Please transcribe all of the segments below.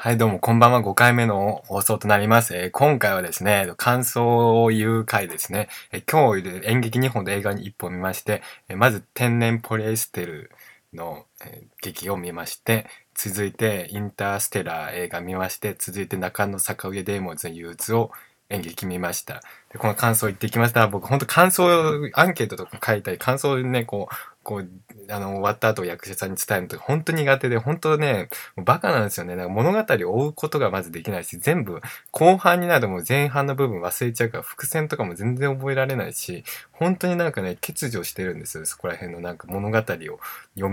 はい、どうも、こんばんは。5回目の放送となります。えー今回はですね、感想を言う回ですね。えー今日演劇2本で映画に1本見まして、えーまず天然ポリエステルの、え劇を見まして、続いてインターステラー映画見まして、続いて中野坂上デーモンズの憂鬱を演劇見ました。でこの感想言ってきました。僕、本当感想、アンケートとか書いたり、感想をね、こう、こう、あの、終わった後役者さんに伝えるのと本当に苦手で、本当ね、もうバカなんですよね。なんか物語を追うことがまずできないし、全部、後半になるともう前半の部分忘れちゃうから、伏線とかも全然覚えられないし、本当になんかね、欠如してるんですよ。そこら辺のなんか物語を読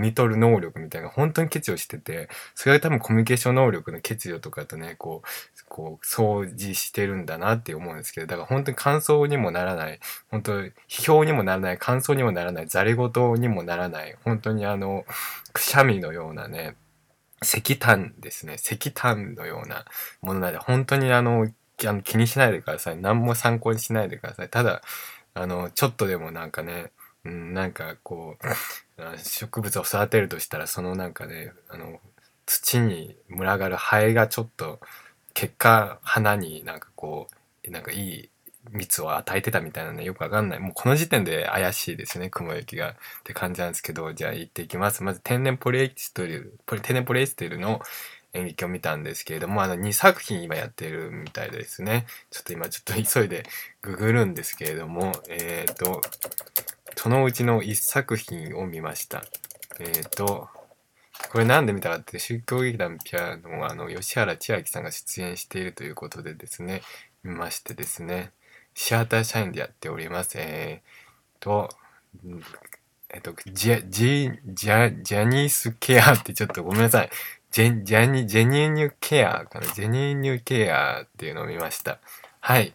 み取る能力みたいな、本当に欠如してて、それは多分コミュニケーション能力の欠如とかとね、こう、こう、掃除してるんだなって思うんですけど、だから本当に感想にもならない、本当批評にもならない、感想にもならない、ざれ言にもならない、本当にあの、くしゃみのようなね、石炭ですね。石炭のようなものなので、本当にあの、あの気にしないでください。何も参考にしないでください。ただ、あの、ちょっとでもなんかね、うん、なんかこう、植物を育てるとしたら、そのなんかね、あの、土に群がるハエがちょっと、結果、花になんかこう、なんかいい蜜を与えてたみたいなね、よくわかんない。もうこの時点で怪しいですね、雲行きが。って感じなんですけど、じゃあ行っていきます。まず天然ポリエステル、ポリ天然ポリエステルの演劇を見たんですけれども、あの2作品今やってるみたいですね。ちょっと今ちょっと急いでググるんですけれども、えっ、ー、と、そのうちの1作品を見ました。えっ、ー、と、これなんで見たかって、宗教劇団ピアノは、あの、吉原千秋さんが出演しているということでですね、見ましてですね、シアター社員でやっております。えー、と、えっと、ジャ、ジ、ジャ、ジャニースケアってちょっとごめんなさい。ジェ、ジャニ、ジェニーニュケアかな。ジェニーニュケアっていうのを見ました。はい。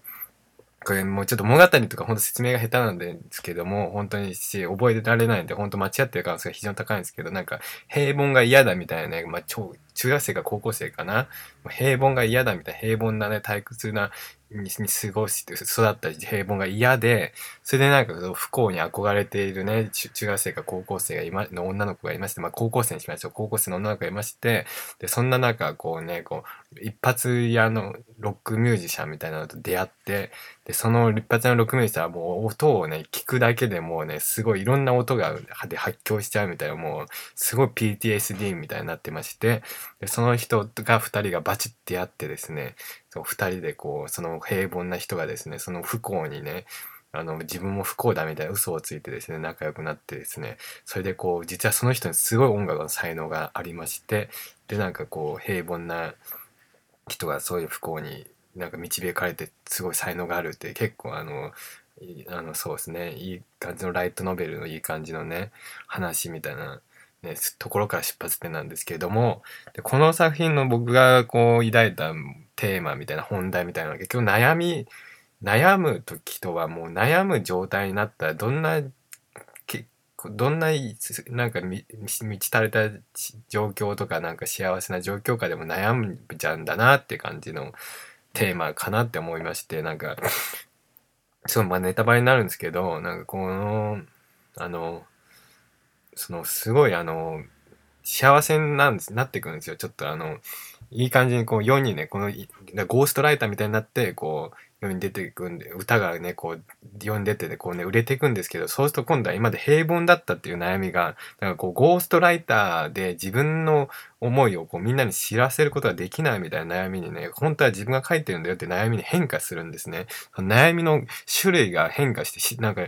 これもうちょっと物語とか本当説明が下手なんですけども、本当にし、覚えられないんで、本当間違ってる可能性が非常に高いんですけど、なんか、平凡が嫌だみたいなね、まあ、超、中学生か高校生かな。平凡が嫌だみたいな、平凡なね、退屈な、に過ごして育った平凡が嫌で、それでなんか不幸に憧れているね、中学生か高校生が今、の女の子がいまして、まあ高校生にしましょう。高校生の女の子がいまして、で、そんな中、こうね、こう、一発屋のロックミュージシャンみたいなのと出会って、で、その一発屋のロックミュージシャンはもう音をね、聞くだけでもうね、すごいいろんな音がで発狂しちゃうみたいな、もう、すごい PTSD みたいになってまして、で、その人が二人がバチってやってですね、そう二人でこう、その平凡な人がですね、その不幸にね、あの、自分も不幸だみたいな嘘をついてですね、仲良くなってですね、それでこう、実はその人にすごい音楽の才能がありまして、で、なんかこう、平凡な人がそういう不幸になんか導かれて、すごい才能があるって、結構あの、あの、そうですね、いい感じのライトノベルのいい感じのね、話みたいな、ね、ところから出発点なんですけれども、でこの作品の僕がこう抱いたテーマみたいな本題みたいなのは結局悩み、悩む時とはもう悩む状態になったらどんな、どんな、なんか満ち足れた状況とかなんか幸せな状況下でも悩むじゃんだなって感じのテーマかなって思いまして、なんか、そう、まあネタバレになるんですけど、なんかこの、あの、その、すごいあの、幸せなんです、なってくるんですよ。ちょっとあの、いい感じにこう世にね、このゴーストライターみたいになって、こう、世に出ていくんで、歌がね、こう、世に出てね、こうね、売れていくんですけど、そうすると今度は今まで平凡だったっていう悩みが、だかこう、ゴーストライターで自分の思いをこうみんなに知らせることができないみたいな悩みにね、本当は自分が書いてるんだよって悩みに変化するんですね。悩みの種類が変化してし、なんか、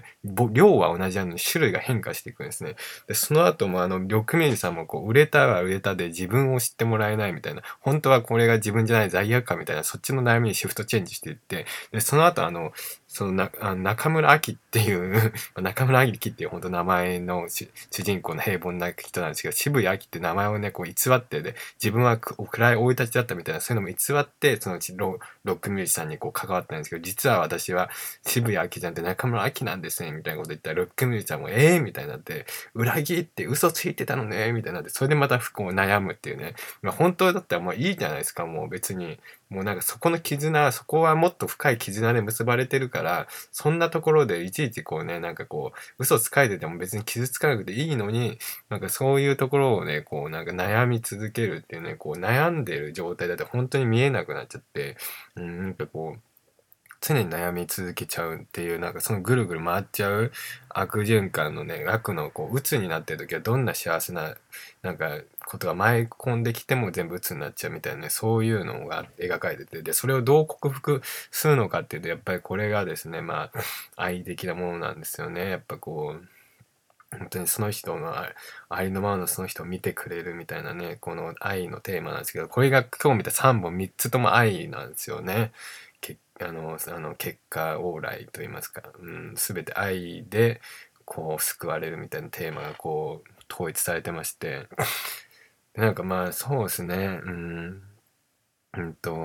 量は同じなのに種類が変化していくんですね。で、その後もあの、緑明治さんもこう、売れたは売れたで自分を知ってもらえないみたいな、本当はこれが自分じゃない罪悪感みたいな、そっちの悩みにシフトチェンジしていって、で、その後あの、そのな、中村明っていう 中村明っていう本当名前の主人公の平凡な人なんですけど、渋谷明って名前をね、こう偽ってで、自分は暗い生い立ちだったみたいな、そういうのも偽って、そのロロックミュージシャンにこう関わったんですけど、実は私は渋谷明じゃなくて中村明なんですね、みたいなこと言ったら、ロックミュージシャンもええー、みたいになって、裏切って嘘ついてたのね、みたいになって、それでまた不幸を悩むっていうね。まあ本当だったらもういいじゃないですか、もう別に。もうなんかそこの絆、そこはもっと深い絆で結ばれてるかからそんなところでいちいちこうねなんかこう嘘つかれてても別に傷つかなくていいのになんかそういうところをねこうなんか悩み続けるっていうねこう悩んでる状態だと本当に見えなくなっちゃってうんなんかこう常に悩み続けちゃうっていう、なんかそのぐるぐる回っちゃう悪循環のね、悪のこう、鬱になってる時はどんな幸せな、なんか、ことが舞い込んできても全部鬱になっちゃうみたいなね、そういうのが描かれてて、で、それをどう克服するのかっていうと、やっぱりこれがですね、まあ、愛的なものなんですよね。やっぱこう、本当にその人のありのままのその人を見てくれるみたいなね、この愛のテーマなんですけど、これが今日見た3本3つとも愛なんですよね。あのあの結果往来といいますか、うん、全て愛でこう救われるみたいなテーマがこう統一されてまして。なんかまあそうですね。うん。うんと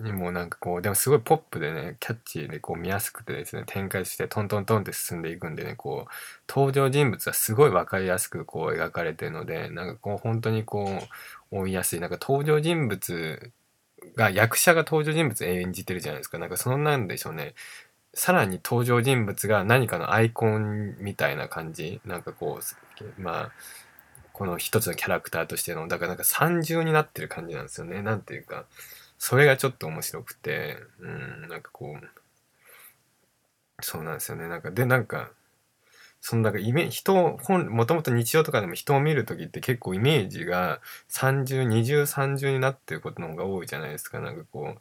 にもなんかこうでもすごいポップでねキャッチーでこう見やすくてですね展開してトントントンって進んでいくんでねこう登場人物はすごい分かりやすくこう描かれてるのでなんかこう本当にこう追いやすい。なんか登場人物が役者が登場人物演じてるじゃないですか。なんかそんなんでしょうね。さらに登場人物が何かのアイコンみたいな感じ。なんかこう、まあ、この一つのキャラクターとしての、だからなんか三重になってる感じなんですよね。なんていうか、それがちょっと面白くて、うん、なんかこう、そうなんですよね。なんか、で、なんか、そのなんかイメ人本もともと日常とかでも人を見る時って結構イメージが三重二重三重になってることの方が多いじゃないですか。なんかこ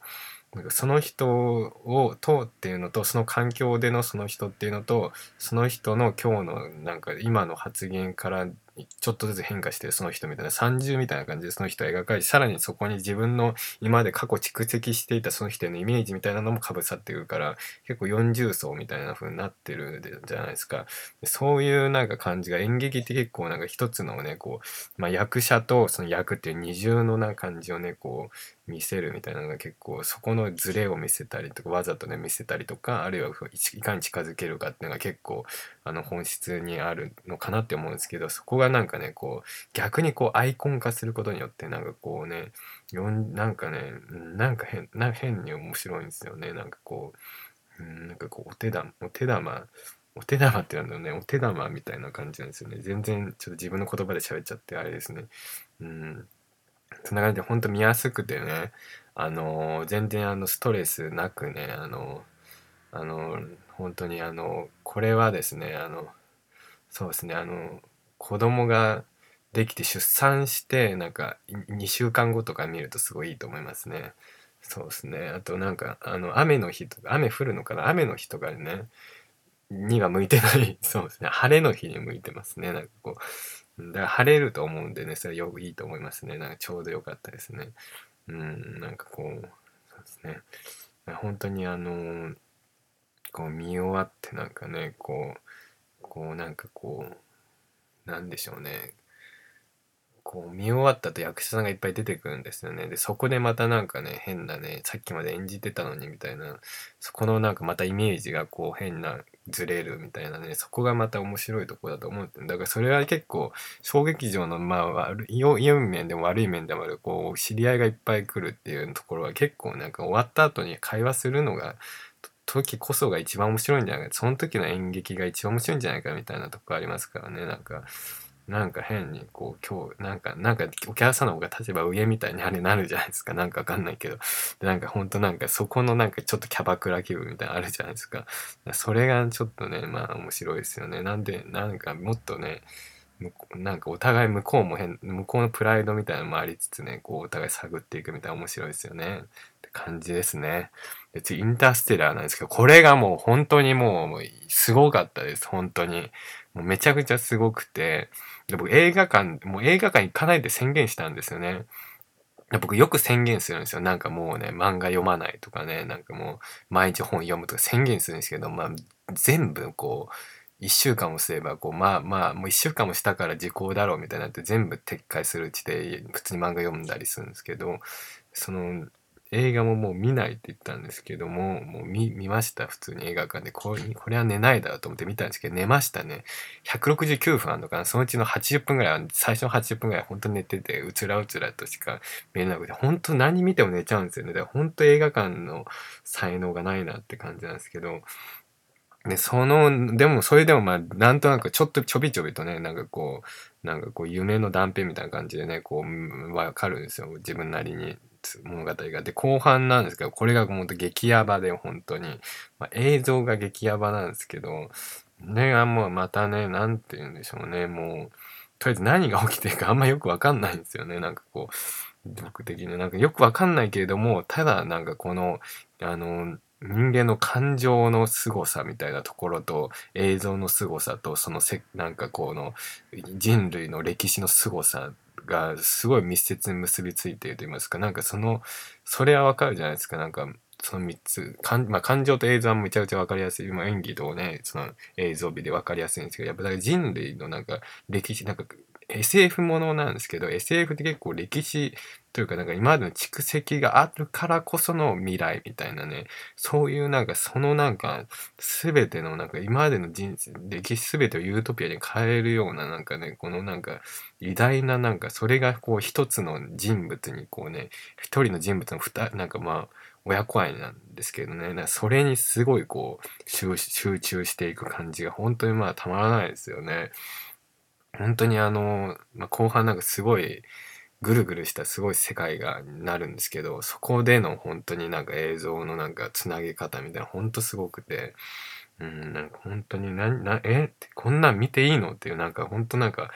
うなんかその人をとっていうのとその環境でのその人っていうのとその人の今日のなんか今の発言からちょっとずつ変化してるその人みたいな三重みたいな感じでその人を描かれさらにそこに自分の今まで過去蓄積していたその人のイメージみたいなのもかぶさってくるから結構四重層みたいな風になってるじゃないですか。そういうなんか感じが演劇って結構なんか一つのねこう、まあ、役者とその役っていう二重のな感じをねこう見せるみたいなのが結構そこのズレを見せたりとかわざとね見せたりとかあるいはいかに近づけるかっていうのが結構あの本質にあるのかなって思うんですけどそこがなんかねこう逆にこうアイコン化することによってなんかこうねよんなんかねなんか変な変に面白いんですよね。なんかこう、なんかこうお手玉お手玉お手玉ってなんだろうねお手玉みたいな感じなんですよね。全然ちょっと自分の言葉で喋っちゃってあれですね。うん。そんな感じで本当見やすくてねあの全然あのストレスなくねあのあの本当にあのこれはですねあのそうですねあの子供ができて出産してなんか2週間後とか見るとすごいいいと思いますね。そうですね。あとなんかあの雨の日とか雨降るのかな？雨の日とかねには向いてない。そうですね。晴れの日に向いてますね。なんかこうだから晴れると思うんでねそれよくいいと思いますね。なんかちょうどよかったですね。うんなんかこうそうですね。本当にあのこう見終わってなんかねこうこうなんかこうなんでしょうね。こう見終わったと役者さんがいっぱい出てくるんですよね。で、そこでまたなんかね、変なね、さっきまで演じてたのにみたいな、そこのなんかまたイメージがこう変なずれるみたいなね、そこがまた面白いとこだと思ってだからそれは結構、小劇場のまあ悪い、良い面でも悪い面でもある、こう、知り合いがいっぱい来るっていうところは結構なんか終わった後に会話するのが、時こそが一番面白いんじゃないかその時の演劇が一番面白いんじゃないかみたいなとこありますからね。なんかなんか変にこう今日なんかなんかお客さんの方が立場上みたいにあれなるじゃないですか。なんかわかんないけど。でなんかほんとなんかそこのなんかちょっとキャバクラ気分みたいなのあるじゃないですか。それがちょっとねまあ面白いですよね。なんでなんかもっとねなんかお互い向こうも変向こうのプライドみたいなのもありつつねこうお互い探っていくみたいな面白いですよね。って感じですね。で次インターステラーなんですけどこれがもう本当にもうすごかったです。本当に。もうめちゃくちゃすごくて。で僕映画館、もう映画館行かないで宣言したんですよね。僕よく宣言するんですよ。なんかもうね、漫画読まないとかね、なんかもう毎日本読むとか宣言するんですけど、まあ全部こう、一週間もすれば、こう、まあまあ、もう一週間もしたから時効だろうみたいになって全部撤回するうちで、普通に漫画読んだりするんですけど、その、映画ももう見ないって言ったんですけども、もう見、ました。普通に映画館で。これ、これは寝ないだろうと思って見たんですけど、寝ましたね。169分あるのかなそのうちの80分ぐらいは、最初の80分ぐらい本当に寝てて、うつらうつらとしか見えなくて、本当何見ても寝ちゃうんですよね。だから本当映画館の才能がないなって感じなんですけど、で、その、でも、それでもまあ、なんとなく、ちょっとちょびちょびとね、なんかこう、なんかこう、夢の断片みたいな感じでね、こう、わかるんですよ。自分なりに。物語が。で、後半なんですけど、これが本当激ヤバで、本当に。まあ、映像が激ヤバなんですけど、ね、あもうまたね、なんて言うんでしょうね、もう、とりあえず何が起きてるかあんまよくわかんないんですよね。なんかこう、僕的になんかよくわかんないけれども、ただなんかこの、あの、人間の感情の凄さみたいなところと映像の凄さとそのせなんかこの人類の歴史の凄さがすごい密接に結びついていると言いますか。なんかそのそれはわかるじゃないですか。なんかその3つ感,、まあ、感情と映像はめちゃくちゃわかりやすい、まあ、演技とねその映像美でわかりやすいんですけどやっぱり人類のなんか歴史なんか SF ものなんですけど SF って結構歴史というかなんか今までの蓄積があるからこその未来みたいなねそういうなんかそのなんか全てのなんか今までの人生歴史全てをユートピアに変えるようななんかねこのなんか偉大ななんかそれがこう一つの人物にこうね一人の人物の二なんかまあ親子愛なんですけどね、なそれにすごいこう集中していく感じが本当にまあたまらないですよね。本当にあの、まあ、後半なんかすごいぐるぐるしたすごい世界がなるんですけど、そこでの本当になんか映像のなんかつなげ方みたいな本当すごくて、うん、なんか本当にな、な、え？ってこんなん見ていいの？っていうなんか本当なんか、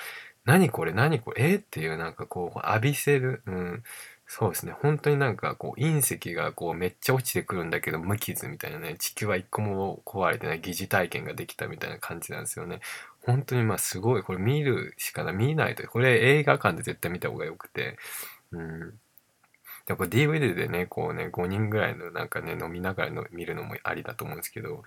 何これ？何これ？え？っていうなんかこう浴びせる、うん、そうですね。本当になんかこう隕石がこうめっちゃ落ちてくるんだけど無傷みたいなね、地球は一個も壊れてない疑似体験ができたみたいな感じなんですよね。本当にまあすごい、これ見るしかない、見ないと、これ映画館で絶対見た方がよくて、うん。でこれ DVD でね、こうね、5人ぐらいのなんかね、飲みながらの見るのもありだと思うんですけど、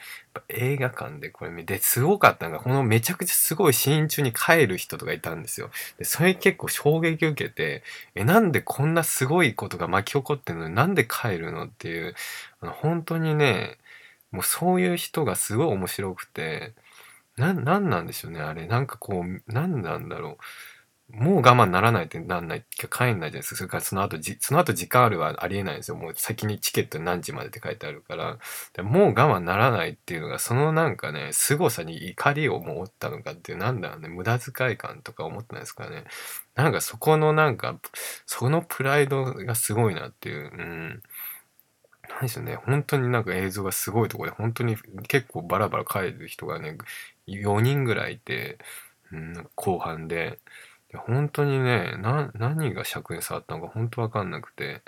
映画館でこれ見て、すごかったのが、このめちゃくちゃすごいシーン中に帰る人とかいたんですよ。で、それ結構衝撃受けて、え、なんでこんなすごいことが巻き起こってんの？になんで帰るの？っていう、あの本当にね、もうそういう人がすごい面白くて、な、なんなんでしょうね、あれ。なんかこう、なんなんだろう。もう我慢ならないってなんない帰んないじゃないですか。それからその後じ、その後時間あるはありえないんですよ。もう先にチケット何時までって書いてあるから。でもう我慢ならないっていうのが、そのなんかね、凄さに怒りを持ったのかっていう、なんだろうね、無駄遣い感とか思ってないですかね。なんかそこのなんか、そのプライドがすごいなっていう。うん。何でしょうね。本当になんか映像がすごいとこで、本当に結構バラバラ帰る人がね、4人ぐらいいて、うん、後半で。で本当にね、何が尺に触ったのか本当わかんなくて、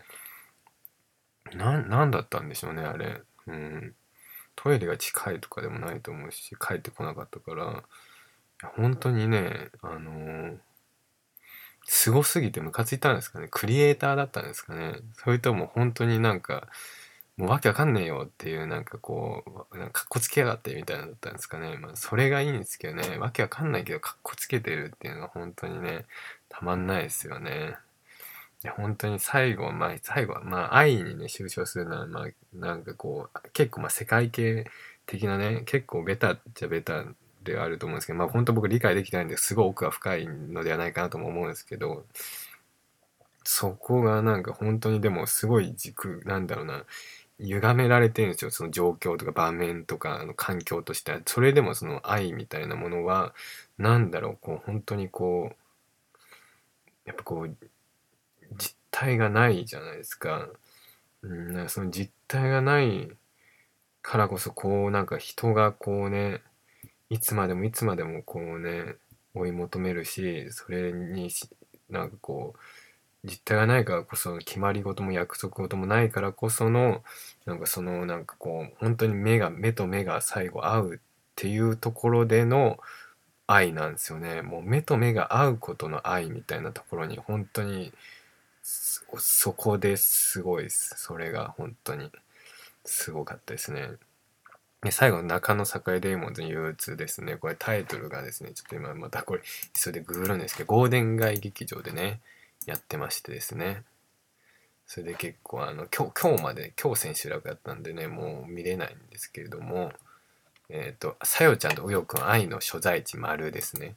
な、なんだったんでしょうね、あれ。うん。トイレが近いとかでもないと思うし、帰ってこなかったから、本当にね、あのー、すごすぎてムカついたんですかね。クリエイターだったんですかね。それとも本当になんか、もうわけわかんねえよっていうなんかこう、なんかっこつけやがってみたいなだったんですかね。まあそれがいいんですけどね、わけわかんないけどかっこつけてるっていうのは本当にね、たまんないですよね。で本当に最後、まあ最後はまあ愛にね、終章するのはまあなんかこう、結構まあ世界系的なね、結構ベタっちゃベタではあると思うんですけど、まあ本当僕理解できないんですごい奥が深いのではないかなとも思うんですけど、そこがなんか本当にでもすごい軸、なんだろうな、歪められてるんですよ。その状況とか場面とか、の環境としては。それでもその愛みたいなものは、なんだろう、こう、本当にこう、やっぱこう、実体がないじゃないですか。うん、その実体がないからこそ、こう、なんか人がこうね、いつまでもいつまでもこうね、追い求めるし、それになんかこう、実態がないからこそ決まり事も約束事もないからこそのなんかそのなんかこう本当に目が目と目が最後合うっていうところでの愛なんですよね。もう目と目が合うことの愛みたいなところに本当にそこですごいです。それが本当にすごかったですね。で最後の中野栄デーモンズ憂鬱ですね。これタイトルがですねちょっと今またこれそれでググるんですけどゴーデン街劇場でねやってましてですね。それで結構あの今日今日まで今日千秋楽やったんでねもう見れないんですけれどもえっ、ー、とさよちゃんとうよくん愛の所在地丸ですね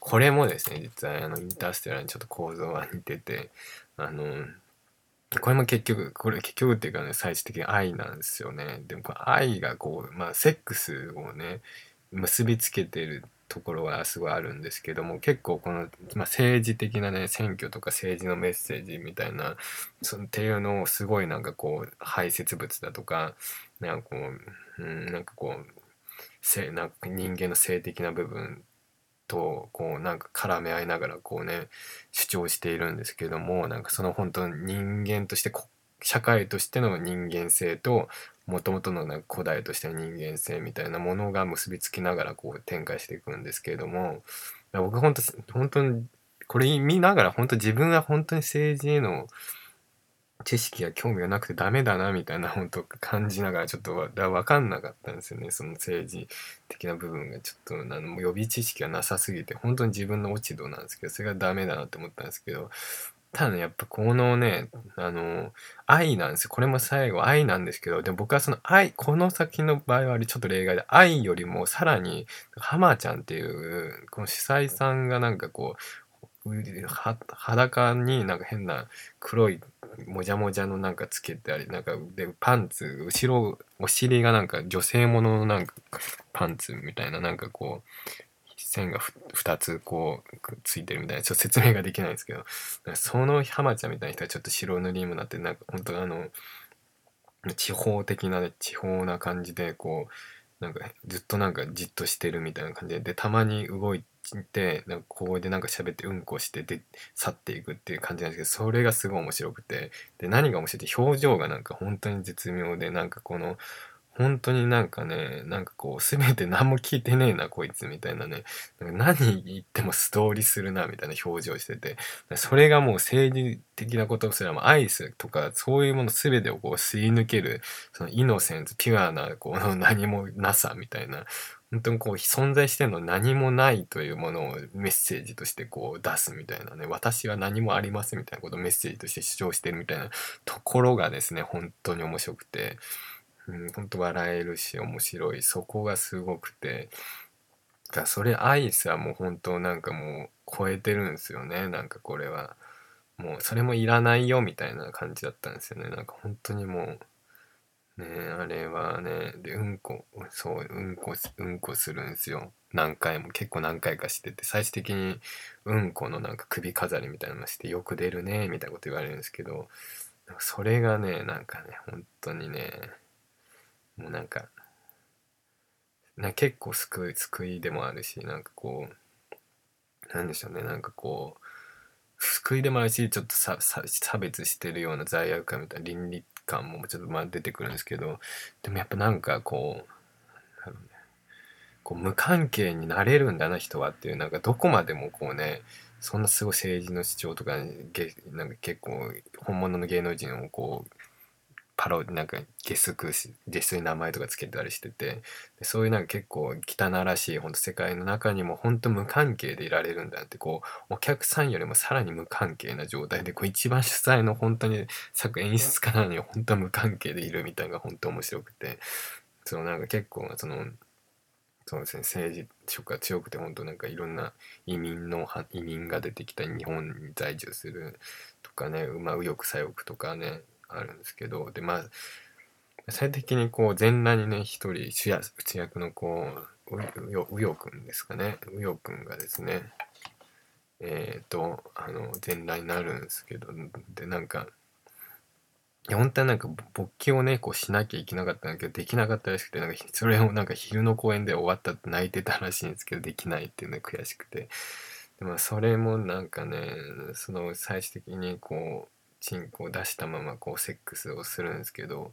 これもですね実はあのインターステラーにちょっと構造が似ててあのこれも結局これ結局っていうかね最終的に愛なんですよねでもこ愛がこうまあセックスをね結びつけてるところはすごいあるんですけども結構この、まあ、政治的なね選挙とか政治のメッセージみたいなそのっていうのをすごいなんかこう排泄物だとかなんかこう、うん、なんかこうせなんか人間の性的な部分とこうなんか絡め合いながらこうね主張しているんですけどもなんかその本当人間として社会としての人間性ともともとのな古代としての人間性みたいなものが結びつきながらこう展開していくんですけれども僕本当本当にこれ見ながら本当自分は本当に政治への知識や興味がなくてダメだなみたいな本当感じながらちょっと分かんなかったんですよね。その政治的な部分がちょっとあの予備知識がなさすぎて本当に自分の落ち度なんですけどそれがダメだなって思ったんですけどただねやっぱこのねあの愛なんですよ。これも最後愛なんですけどでも僕はその愛この先の場合はちょっと例外で愛よりもさらに浜ちゃんっていうこの主催さんがなんかこう裸になんか変な黒いもじゃもじゃのなんかつけてありなんかでパンツ後ろお尻がなんか女性もののなんかパンツみたいななんかこう線が2つこうついてるみたいなちょっと説明ができないんですけどその浜ちゃんみたいな人はちょっと白塗りにもなってなんか本当あの地方的な、ね、地方な感じでこうなんかずっとなんかじっとしてるみたいな感じででたまに動いてなんかここでなんか喋ってうんこしてで去っていくっていう感じなんですけどそれがすごい面白くてで何が面白いって表情がなんか本当に絶妙でなんかこの本当になんかね、なんかこう、すべて何も聞いてねえな、こいつ、みたいなね。なんか何言ってもストーリーするな、みたいな表情してて。それがもう政治的なことすらも、アイスとか、そういうものすべてをこう、すり抜ける、そのイノセンス、ピュアな、こう、何もなさ、みたいな。本当にこう、存在してんの何もないというものをメッセージとしてこう、出すみたいなね。私は何もありません、みたいなことをメッセージとして主張してるみたいなところがですね、本当に面白くて。うん、本当笑えるし面白い。そこがすごくて。だそれアイスはもう本当なんかもう超えてるんですよね。なんかこれは。もうそれもいらないよみたいな感じだったんですよね。なんか本当にもうねあれはねでうんこそううんこうんこするんですよ。何回も結構何回かしてて最終的にうんこのなんか首飾りみたいなのしてよく出るねみたいなこと言われるんですけどそれがねなんかね本当にねもうなんかな結構救い救いでもあるしなんかこうなんでしょうねなんかこう救いでもあるしちょっとさ差別してるような罪悪感みたいな倫理観もちょっとまあ出てくるんですけどでもやっぱなんかこう、ね、こう無関係になれるんだな人はっていうなんかどこまでもこうねそんなすごい政治の主張とかなんか結構本物の芸能人をこうパロなんかゲスクゲスに名前とかつけたりしててそういうなんか結構汚らしい本当世界の中にも本当無関係でいられるんだってこうお客さんよりもさらに無関係な状態でこう一番主催の本当に作演出家なのに本当無関係でいるみたいなのが本当面白くてそのなんか結構そのそうですね政治色が強くて本当なんかいろんな移民の移民が出てきた日本に在住するとかね、ま、右翼左翼とかねあるんですけどでまあ最終的にこう全裸にね一人主役主役のこううよくんですかね。うよくんがですねえっ、ー、とあの全裸になるんですけどでなんか本当はなんか勃起をねこうしなきゃいけなかったんだけどできなかったらしくてなんかそれを なんか昼の公演で終わったって泣いてたらしいんですけどできないっていうのが悔しくて。でまあそれもなんかねその最終的にこうチンコを出したままこうセックスをするんですけど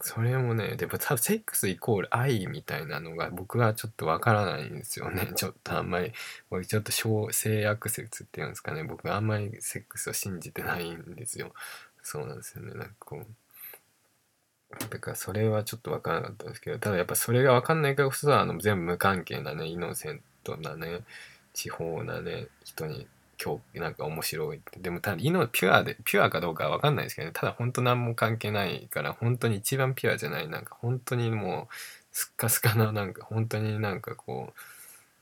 それもねでも多分セックスイコール愛みたいなのが僕はちょっとわからないんですよね。ちょっとあんまり僕ちょっと性悪説っていうんですかね。僕あんまりセックスを信じてないんですよ。そうなんですよね。なんかこうだからそれはちょっとわからなかったんですけどただやっぱそれがわかんないからこそあの全部無関係なねイノセントなね地方なね人に今日なんか面白いでもただのピュアでピュアかどうかは分かんないですけどね。ただ本当何も関係ないから本当に一番ピュアじゃない。なんか本当にもうスッカスカななんか本当になんかこう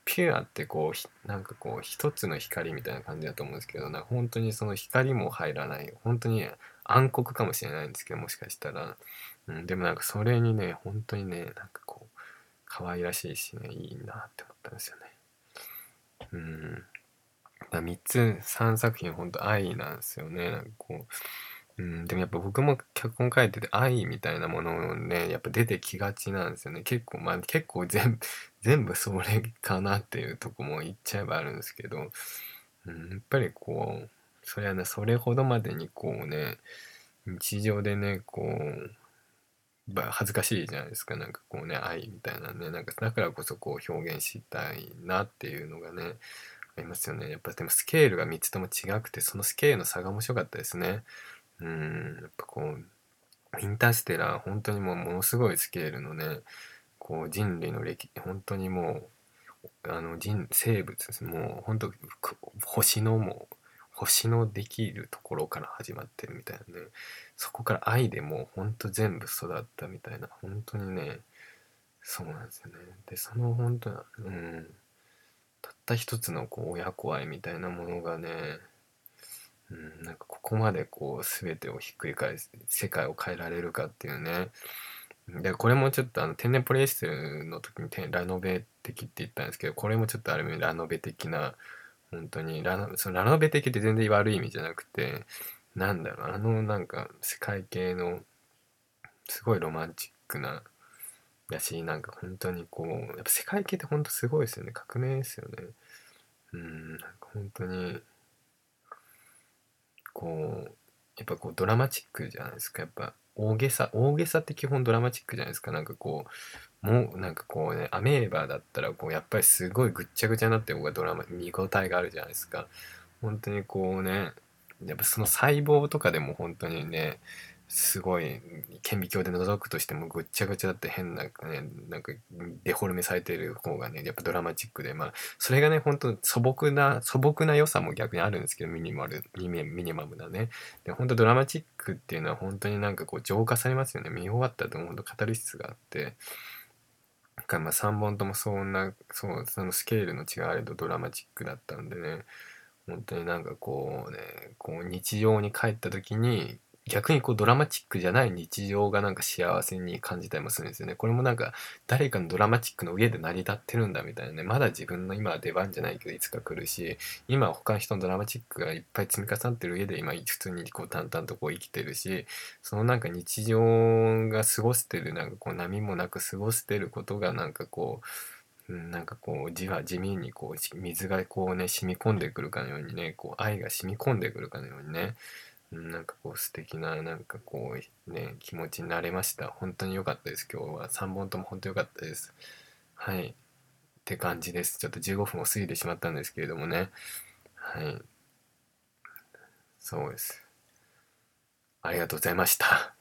ピュアってこうなんかこう一つの光みたいな感じだと思うんですけどなんか本当にその光も入らない。本当に暗黒かもしれないんですけどもしかしたら、うん、でもなんかそれにね本当にねなんかこう可愛らしいしねいいなって思ったんですよね。うん。3つ3作品本当愛なんですよね。なんかこう、うん、でもやっぱ僕も脚本書いてて愛みたいなものをねやっぱ出てきがちなんですよね。結構まあ結構全部 全部それかなっていうとこも言っちゃえばあるんですけど、うん、やっぱりこうそれはねそれほどまでにこうね日常でねこう恥ずかしいじゃないですか。なんかこうね愛みたいなね。なんかだからこそこう表現したいなっていうのがねありますよね。やっぱでもスケールが3つとも違くてそのスケールの差が面白かったですね。うんやっぱこうインターステラー本当にもうものすごいスケールのねこう人類の歴本当にもうあの人生物ですもう本当星のもう星のできるところから始まってるみたいなね。そこから愛でもうほんと全部育ったみたいな。本当にねそうなんですよね。でその本当うん。った一つのこう親子愛みたいなものがねうん、なんかここまでこう全てをひっくり返す世界を変えられるかっていうね。でこれもちょっとあの天然ポリエステルの時にラノベ的って言ったんですけどこれもちょっとある意味ラノベ的な本当にラノそのラノベ的って全然悪い意味じゃなくてなんだろうあのなんか世界系のすごいロマンチックなだしなんか本当にこうやっぱ世界系って本当すごいですよね。革命ですよね。うんなんか本当にこうやっぱこうドラマチックじゃないですか。やっぱ大げさ大げさって基本ドラマチックじゃないですか。なんかこうもうなんかこうねアメーバだったらこうやっぱりすごいぐっちゃぐちゃになってる方がドラマ見応えがあるじゃないですか。本当にこうねやっぱその細胞とかでも本当にねすごい顕微鏡で覗くとしてもぐっちゃぐちゃだって変な、ね、なんかデフォルメされてる方がねやっぱドラマチックでまあそれがね本当素朴な素朴な良さも逆にあるんですけどミニマルミニマムなね。で本当ドラマチックっていうのは本当になんかこう浄化されますよね。見終わったと本当カタルシスがあって。まあ3本ともそんなそうそのスケールの違いあれどドラマチックだったんでね。本当になんかこうねこう日常に帰った時に逆にこうドラマチックじゃない日常がなんか幸せに感じたりもするんですよね。これもなんか誰かのドラマチックの上で成り立ってるんだみたいなね。まだ自分の今は出番じゃないけどいつか来るし、今は他の人のドラマチックがいっぱい積み重なってる上で今普通にこう淡々とこう生きてるし、そのなんか日常が過ごしてるなんかこう波もなく過ごしてることがなんかこう、なんかこうじわ地味にこう水がこうね染み込んでくるかのようにねこう愛が染み込んでくるかのようにねなんかこう素敵ななんかこうね気持ちになれました。本当に良かったです。今日は。3本とも本当良かったです。はい。って感じです。ちょっと15分を過ぎてしまったんですけれどもね。はい。そうです。ありがとうございました。